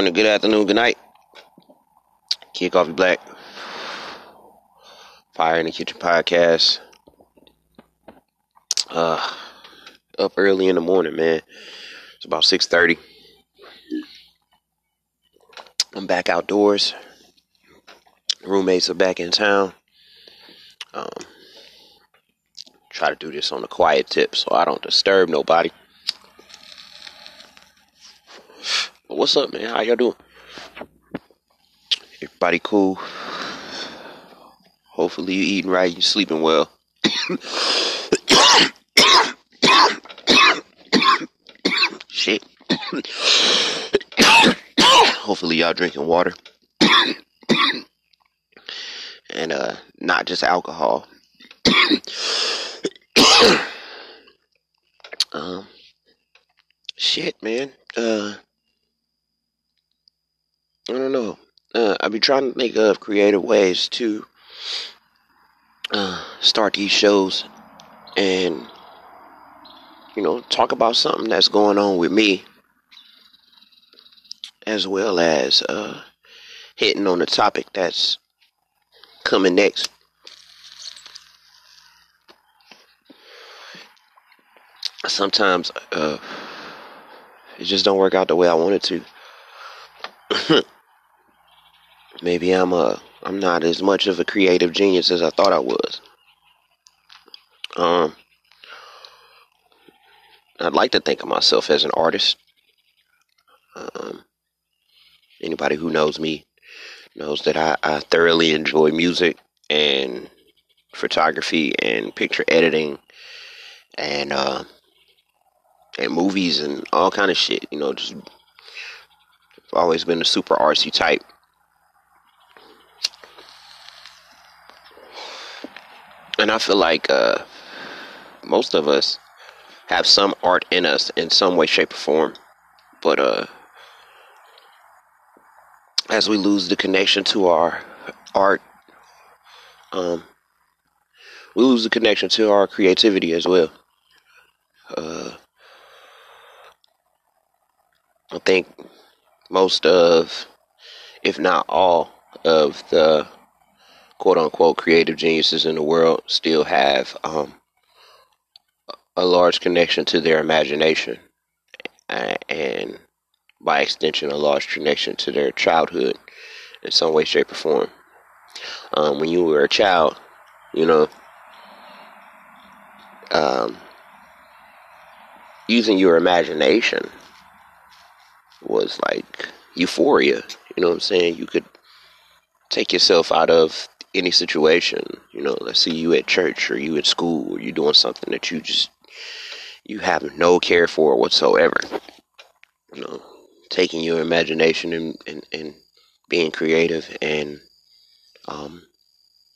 Morning, good afternoon, good night. Kid Coffee Black. Fire in the Kitchen podcast. Uh up early in the morning, man. It's about 6:30. I'm back outdoors. Roommates are back in town. Um try to do this on a quiet tip so I don't disturb nobody. But what's up, man? How y'all doing? Everybody cool? Hopefully you eating right, you sleeping well. Shit. Hopefully y'all drinking water. and uh not just alcohol. um shit man. Uh I don't know. Uh, I've been trying to think of creative ways to uh, start these shows and, you know, talk about something that's going on with me, as well as uh, hitting on the topic that's coming next. Sometimes uh, it just don't work out the way I want it to. maybe I'm a I'm not as much of a creative genius as I thought I was. Um I'd like to think of myself as an artist. Um anybody who knows me knows that I, I thoroughly enjoy music and photography and picture editing and uh and movies and all kind of shit, you know, just I've always been a super artsy type. And I feel like uh, most of us have some art in us in some way, shape, or form. But uh, as we lose the connection to our art, um, we lose the connection to our creativity as well. Uh, I think most of, if not all, of the quote unquote creative geniuses in the world still have um, a large connection to their imagination and by extension a large connection to their childhood in some way shape or form. Um, when you were a child you know um, using your imagination was like euphoria you know what i'm saying? You could take yourself out of any situation. You know, let's see you at church or you at school or you doing something that you just you have no care for whatsoever. You know, taking your imagination and, and, and being creative and um,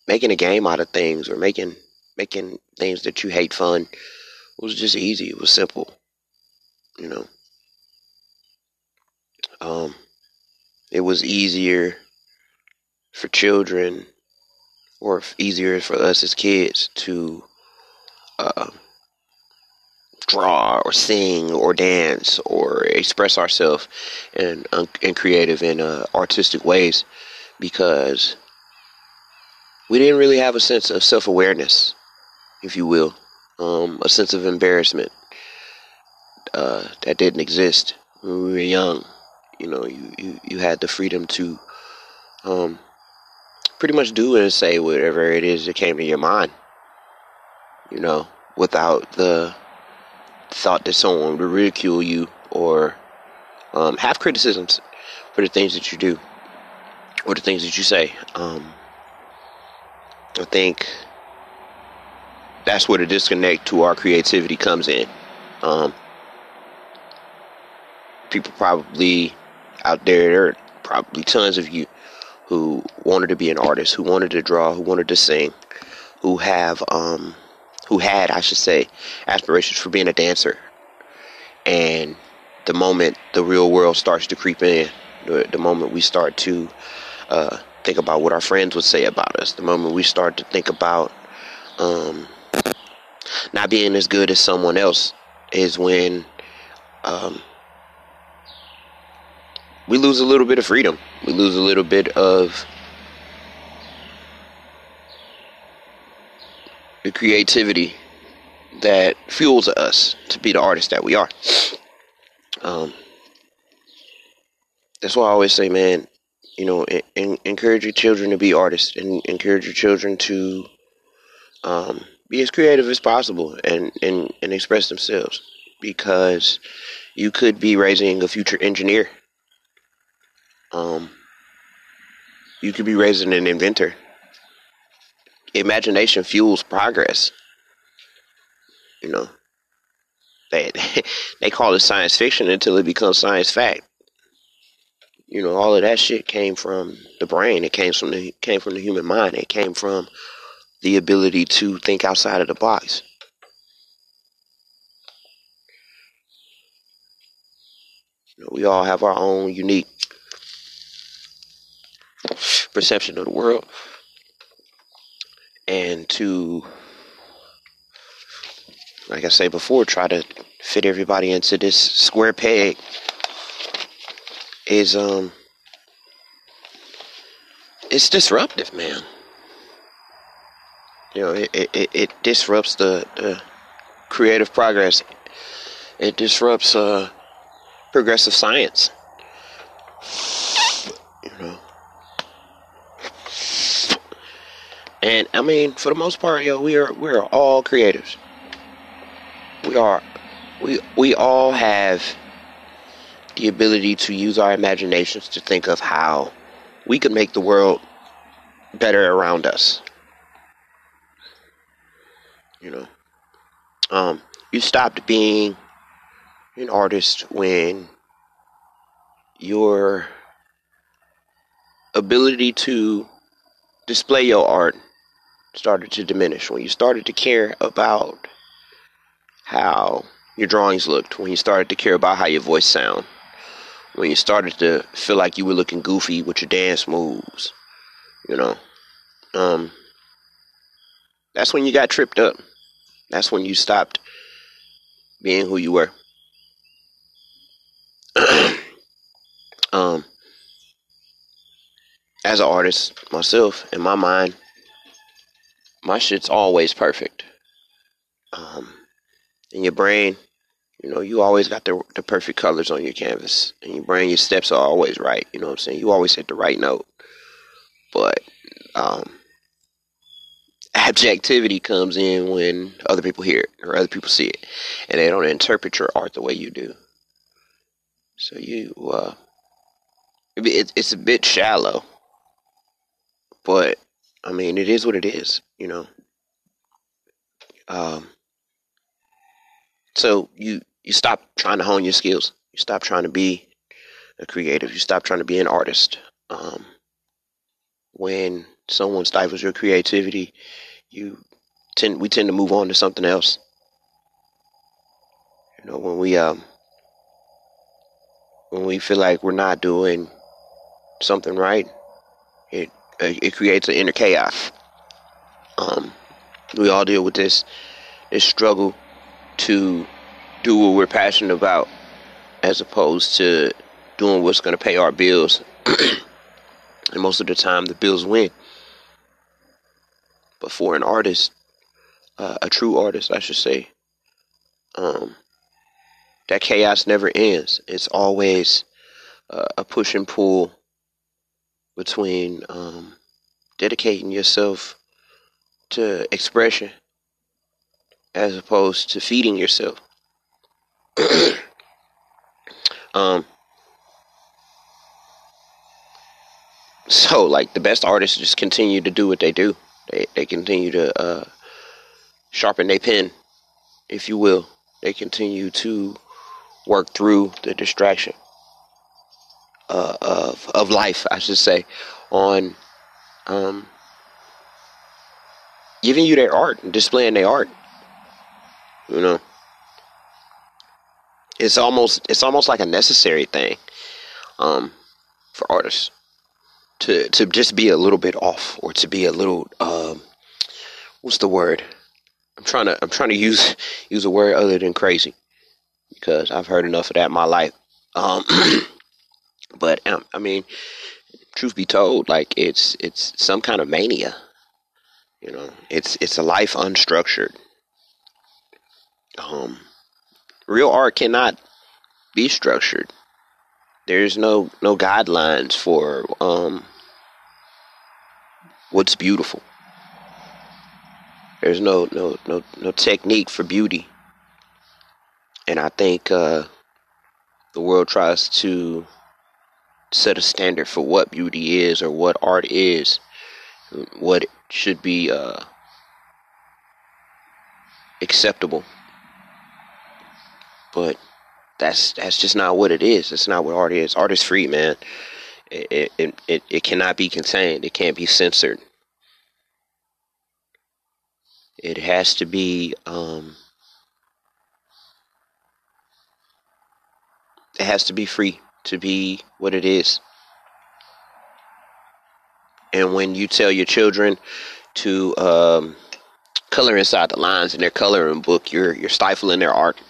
making a game out of things or making making things that you hate fun was just easy. It was simple. You know. Um it was easier for children or easier for us as kids to uh, draw or sing or dance or express ourselves in, in creative and uh, artistic ways because we didn't really have a sense of self-awareness if you will um, a sense of embarrassment uh, that didn't exist when we were young. You know, you, you, you had the freedom to um, pretty much do and say whatever it is that came to your mind. You know, without the thought that someone would ridicule you or um, have criticisms for the things that you do or the things that you say. Um, I think that's where the disconnect to our creativity comes in. Um, people probably out there, there are probably tons of you who wanted to be an artist, who wanted to draw, who wanted to sing, who have, um, who had, I should say, aspirations for being a dancer. And the moment the real world starts to creep in, the, the moment we start to uh, think about what our friends would say about us, the moment we start to think about um, not being as good as someone else, is when um, we lose a little bit of freedom. We lose a little bit of the creativity that fuels us to be the artist that we are. Um, that's why I always say, man, you know, in, encourage your children to be artists and encourage your children to um, be as creative as possible and, and, and express themselves because you could be raising a future engineer. Um, you could be raising an inventor. Imagination fuels progress. You know, they they call it science fiction until it becomes science fact. You know, all of that shit came from the brain. It came from the came from the human mind. It came from the ability to think outside of the box. You know, we all have our own unique perception of the world. And to, like I say before, try to fit everybody into this square peg is um it's disruptive, man. You know, it, it, it disrupts the, the creative progress. It disrupts uh, progressive science. You know. And I mean, for the most part, yo, we are we are all creatives. We are we we all have the ability to use our imaginations to think of how we could make the world better around us. You know, um, you stopped being an artist when your ability to display your art started to diminish. When you started to care about how your drawings looked, when you started to care about how your voice sound, when you started to feel like you were looking goofy with your dance moves, you know, um, that's when you got tripped up. That's when you stopped being who you were. um, as an artist myself, in my mind, my shit's always perfect. Um, in your brain, you know, you always got the the perfect colors on your canvas, and your brain, your steps are always right. You know what I'm saying? You always hit the right note. But um, objectivity comes in when other people hear it or other people see it, and they don't interpret your art the way you do. So you, uh, it, it's a bit shallow, but I mean, it is what it is. You know. Um. So you you stop trying to hone your skills. You stop trying to be a creative. You stop trying to be an artist. Um, when someone stifles your creativity, you tend we tend to move on to something else. You know, when we um when we feel like we're not doing something right, it it creates an inner chaos. Um, we all deal with this this struggle to do what we're passionate about as opposed to doing what's going to pay our bills. and most of the time, the bills win. But for an artist, uh, a true artist, I should say, um, that chaos never ends. It's always uh, a push and pull between um, dedicating yourself to expression as opposed to feeding yourself. um, so like the best artists just continue to do what they do. They they continue to uh, sharpen their pen, if you will. They continue to work through the distraction uh, of of life, I should say, on um, giving you their art and displaying their art. You know, it's almost it's almost like a necessary thing um, for artists to to just be a little bit off or to be a little um, what's the word? I'm trying to I'm trying to use use a word other than crazy because I've heard enough of that in my life. Um, but um, I mean, truth be told, like it's it's some kind of mania. You know, it's it's a life unstructured. Um, real art cannot be structured. There's no no guidelines for um what's beautiful. There's no no no no technique for beauty. And I think uh, the world tries to set a standard for what beauty is or what art is, what should be uh, acceptable. But that's that's just not what it is. That's not what art is. Art is free, man. It it it, it cannot be contained. It can't be censored. It has to be um, it has to be free to be what it is. And when you tell your children to um, color inside the lines in their coloring book, you're you're stifling their art.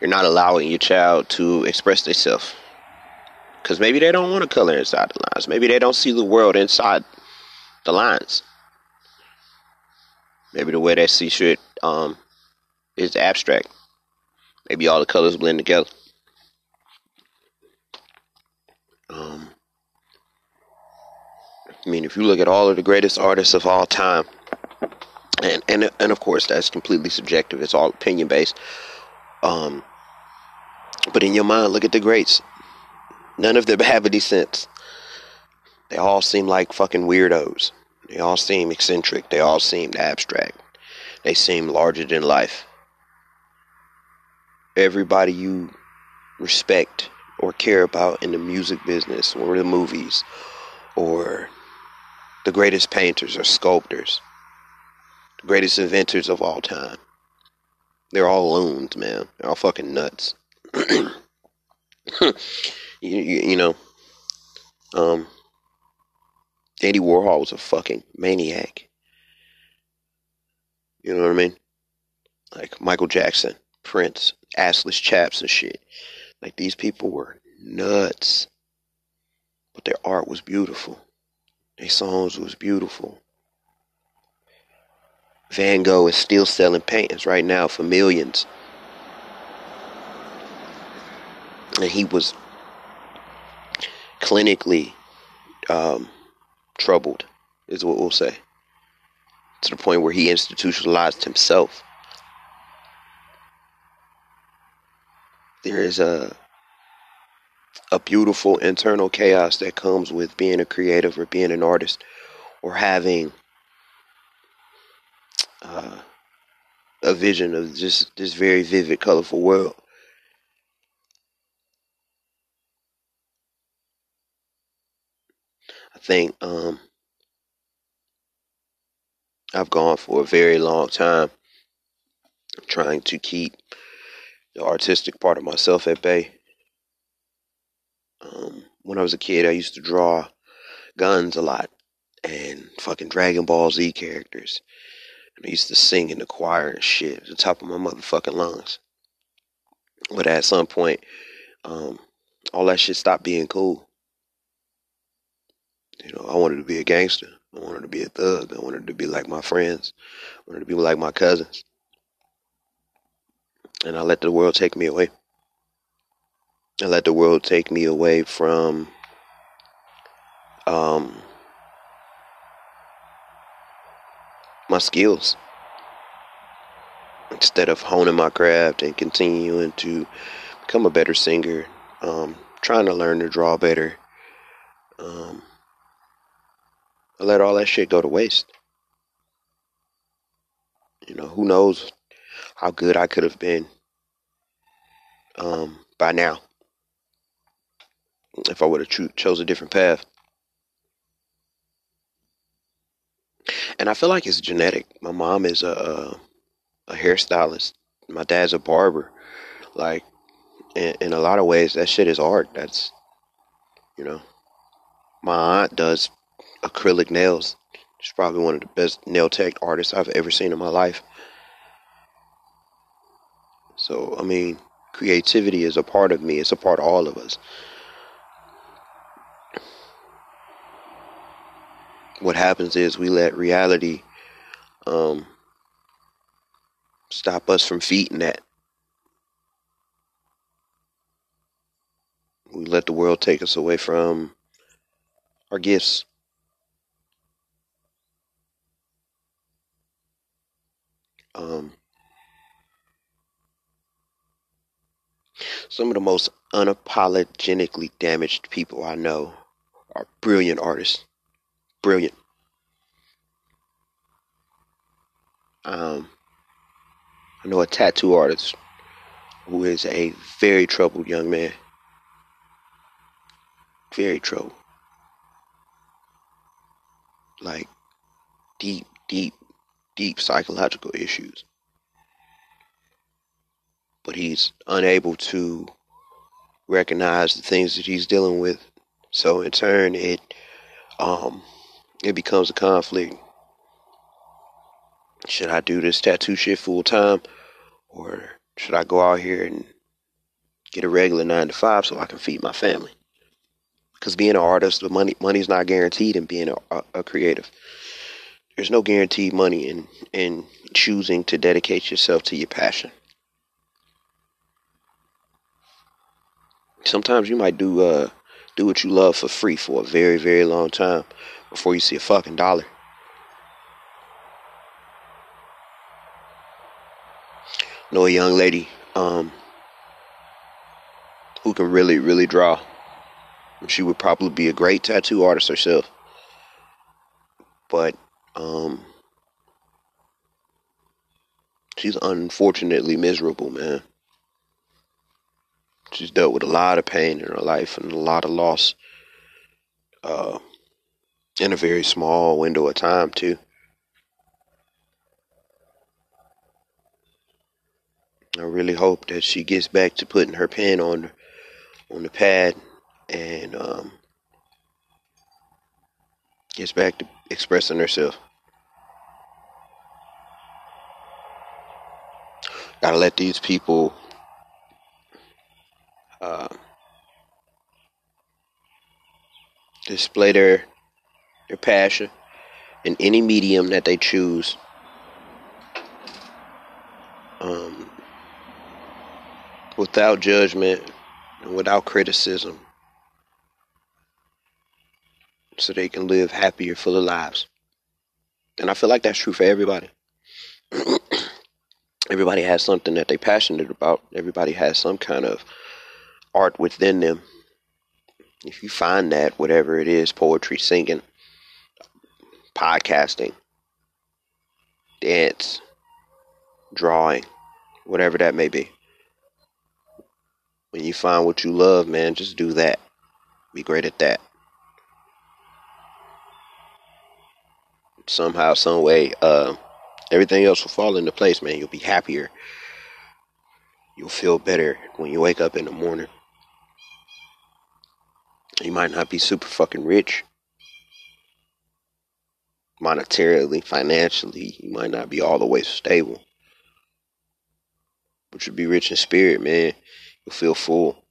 You're not allowing your child to express themselves. Because maybe they don't want to color inside the lines. Maybe they don't see the world inside the lines. Maybe the way they see shit um, is abstract. Maybe all the colors blend together. Um, I mean, if you look at all of the greatest artists of all time, and and and of course that's completely subjective. It's all opinion based. Um, but in your mind, look at the greats. None of them have any sense. They all seem like fucking weirdos. They all seem eccentric. They all seem abstract. They seem larger than life. Everybody you respect or care about in the music business or the movies or the greatest painters or sculptors, the greatest inventors of all time. They're all loons, man. They're all fucking nuts. you, you, you, know, um, Andy Warhol was a fucking maniac. You know what I mean? Like Michael Jackson, Prince, assless chaps and shit. Like these people were nuts. But their art was beautiful. Their songs was beautiful. Van Gogh is still selling paintings right now for millions. And he was clinically um, troubled, is what we'll say. To the point where he institutionalized himself. There is a a beautiful internal chaos that comes with being a creative or being an artist or having uh, a vision of just this very vivid, colorful world. I think um, I've gone for a very long time trying to keep the artistic part of myself at bay. Um, when I was a kid, I used to draw guns a lot and fucking Dragon Ball Z characters. And I used to sing in the choir and shit at the top of my motherfucking lungs. But at some point, um, all that shit stopped being cool. You know, I wanted to be a gangster. I wanted to be a thug. I wanted to be like my friends. I wanted to be like my cousins. And I let the world take me away. I let the world take me away from um, my skills. Instead of honing my craft and continuing to become a better singer, um, trying to learn to draw better, um, I let all that shit go to waste. You know, who knows how good I could have been um, by now if I would have cho- chose a different path. And I feel like it's genetic. My mom is a a, a hairstylist. My dad's a barber. Like in, in a lot of ways, that shit is art. That's you know, my aunt does acrylic nails. She's probably one of the best nail tech artists I've ever seen in my life. So, I mean, creativity is a part of me, it's a part of all of us. What happens is we let reality um, stop us from feeding that. We let the world take us away from our gifts. Um, some of the most unapologetically damaged people I know are brilliant artists. Brilliant. Um, I know a tattoo artist who is a very troubled young man. Very troubled. Like deep, deep, deep psychological issues. But he's unable to recognize the things that he's dealing with. So in turn it um it becomes a conflict. Should I do this tattoo shit full time? Or should I go out here and get a regular nine to five so I can feed my family? Because being an artist, the money money's not guaranteed in being a, a creative. There's no guaranteed money in in choosing to dedicate yourself to your passion. Sometimes you might do uh do what you love for free for a very very long time before you see a fucking dollar. know a young lady um, who can really, really draw. She would probably be a great tattoo artist herself. But um, she's unfortunately miserable, man. She's dealt with a lot of pain in her life and a lot of loss uh, in a very small window of time, too. I really hope that she gets back to putting her pen on on the pad and um, gets back to expressing herself. Gotta let these people uh, display their their passion in any medium that they choose. Um, without judgment and without criticism so they can live happier, fuller lives. And I feel like that's true for everybody. everybody has something that they're passionate about. Everybody has some kind of art within them. If you find that, whatever it is poetry, singing, podcasting, dance, drawing, whatever that may be when you find what you love, man, just do that. Be great at that. Somehow, some way, uh, everything else will fall into place, man. You'll be happier. You'll feel better when you wake up in the morning. He might not be super fucking rich. Monetarily, financially, he might not be all the way stable. But you'll be rich in spirit, man. You'll feel full.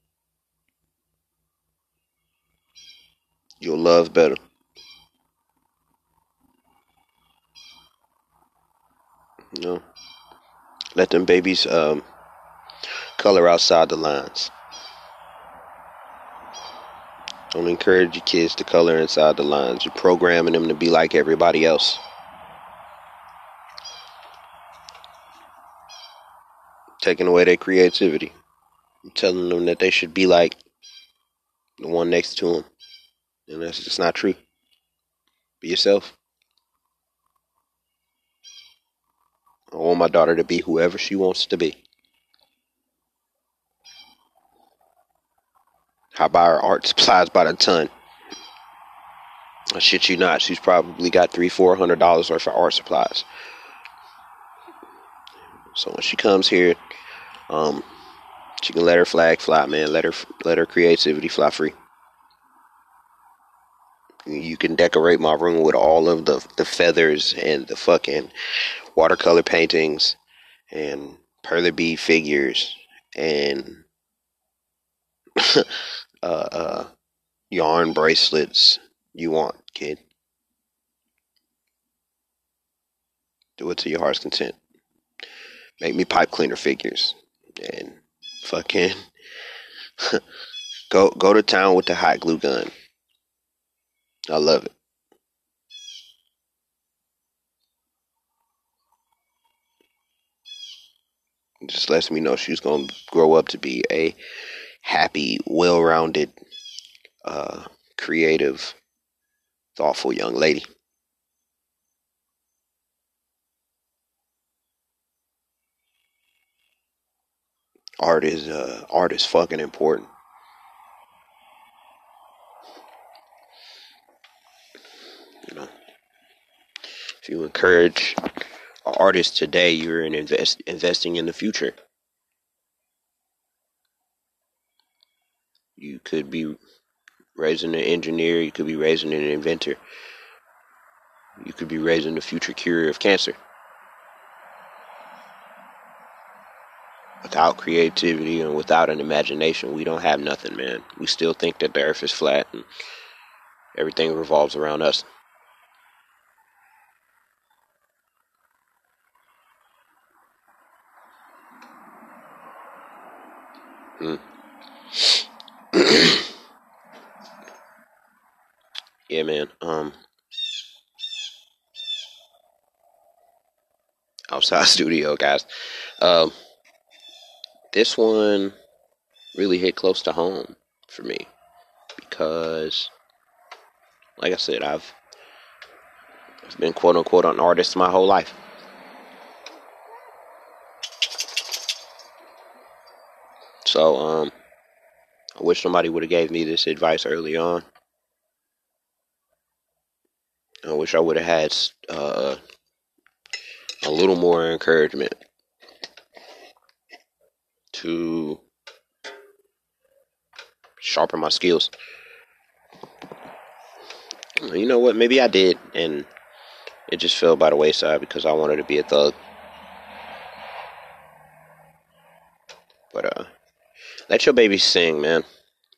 You'll love better. You know? Let them babies um, color outside the lines. Don't encourage your kids to color inside the lines. You're programming them to be like everybody else. Taking away their creativity. You're telling them that they should be like the one next to them. And that's just not true. Be yourself. I want my daughter to be whoever she wants to be. I buy her art supplies by the ton. I shit you not, she's probably got three, four hundred dollars worth of art supplies. So when she comes here, um, she can let her flag fly, man. Let her let her creativity fly free. You can decorate my room with all of the the feathers and the fucking watercolor paintings and Perler bead figures and uh, uh, yarn bracelets you want, kid. Do it to your heart's content. Make me pipe cleaner figures and fucking go go to town with the hot glue gun. I love it. It just lets me know she's gonna grow up to be a happy, well-rounded, uh, creative, thoughtful young lady. Art is uh, art is fucking important. You know, if you encourage artists today, you're in invest investing in the future. You could be raising an engineer. You could be raising an inventor. You could be raising the future cure of cancer. Without creativity and without an imagination, we don't have nothing, man. We still think that the earth is flat and everything revolves around us. Hmm. yeah, man. Um, outside studio, guys. Um, this one really hit close to home for me because, like I said, I've I've been quote unquote an artist my whole life. So, um, I wish somebody would have gave me this advice early on. I wish I would have had uh, a little more encouragement to sharpen my skills. You know what? Maybe I did, and it just fell by the wayside because I wanted to be a thug. But uh, let your babies sing, man.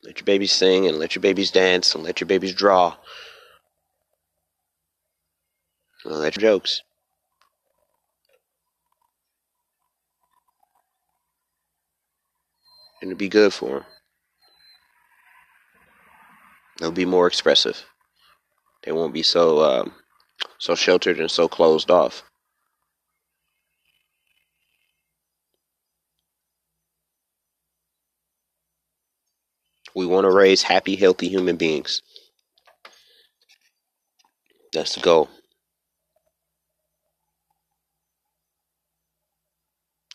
Let your babies sing, and let your babies dance, and let your babies draw. And let your jokes. and it'll be good for them. They'll be more expressive. They won't be so um, so sheltered and so closed off. We want to raise happy, healthy human beings. That's the goal.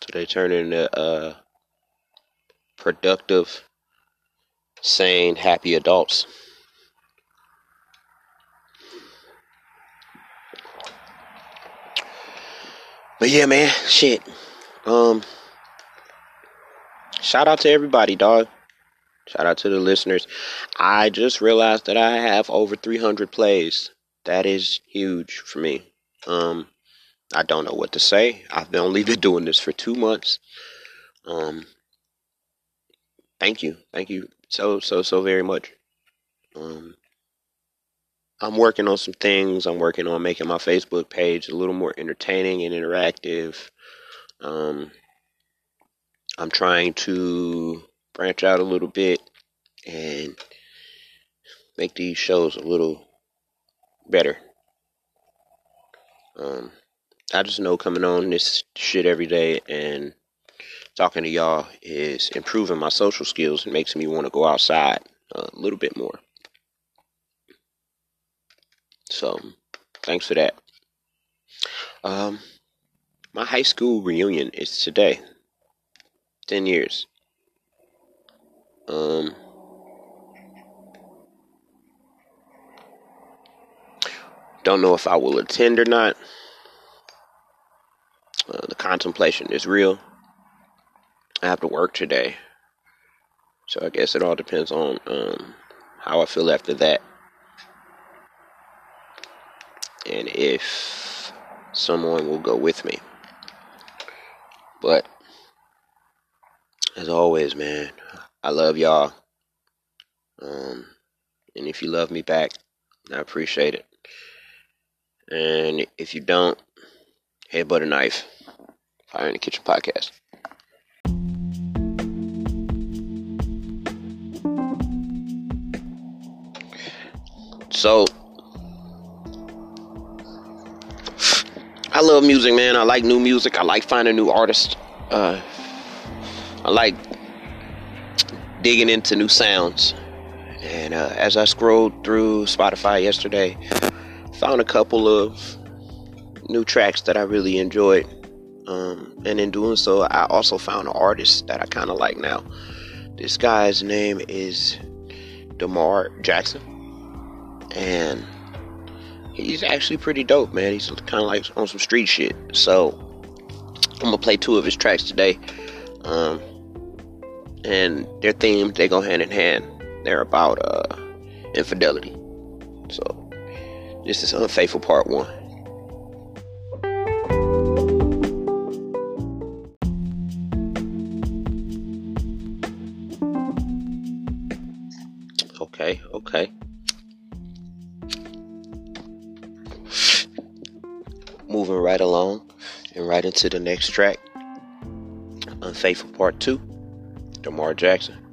So they turn into uh, productive, sane, happy adults. But yeah, man, shit. Um, shout out to everybody, dog. Shout out to the listeners. I just realized that I have over 300 plays. That is huge for me. Um, I don't know what to say. I've only been doing this for two months. Um, thank you, thank you so so so very much. Um, I'm working on some things. I'm working on making my Facebook page a little more entertaining and interactive. Um, I'm trying to branch out a little bit and make these shows a little better. Um, I just know coming on this shit every day and talking to y'all is improving my social skills and makes me want to go outside a little bit more. So, thanks for that. Um, my high school reunion is today. 10 years. Um, don't know if I will attend or not. Uh, the contemplation is real. I have to work today. So I guess it all depends on um, how I feel after that. And if someone will go with me. But as always, man, I love y'all. Um, and if you love me back, I appreciate it. And if you don't, headbutt a knife. Fire in the Kitchen podcast. So, I love music, man. I like new music. I like finding new artists. Uh, I like digging into new sounds. And uh, as I scrolled through Spotify yesterday, found a couple of new tracks that I really enjoyed. Um, and in doing so, I also found an artist that I kind of like now. This guy's name is Demar Jackson. And he's actually pretty dope, man. He's kind of like on some street shit. So I'm to play two of his tracks today. Um, and their themes they go hand in hand. They're about uh, infidelity. So this is unfaithful part one. Okay, okay. Moving right along and right into the next track. Unfaithful Part 2. Demar Jackson.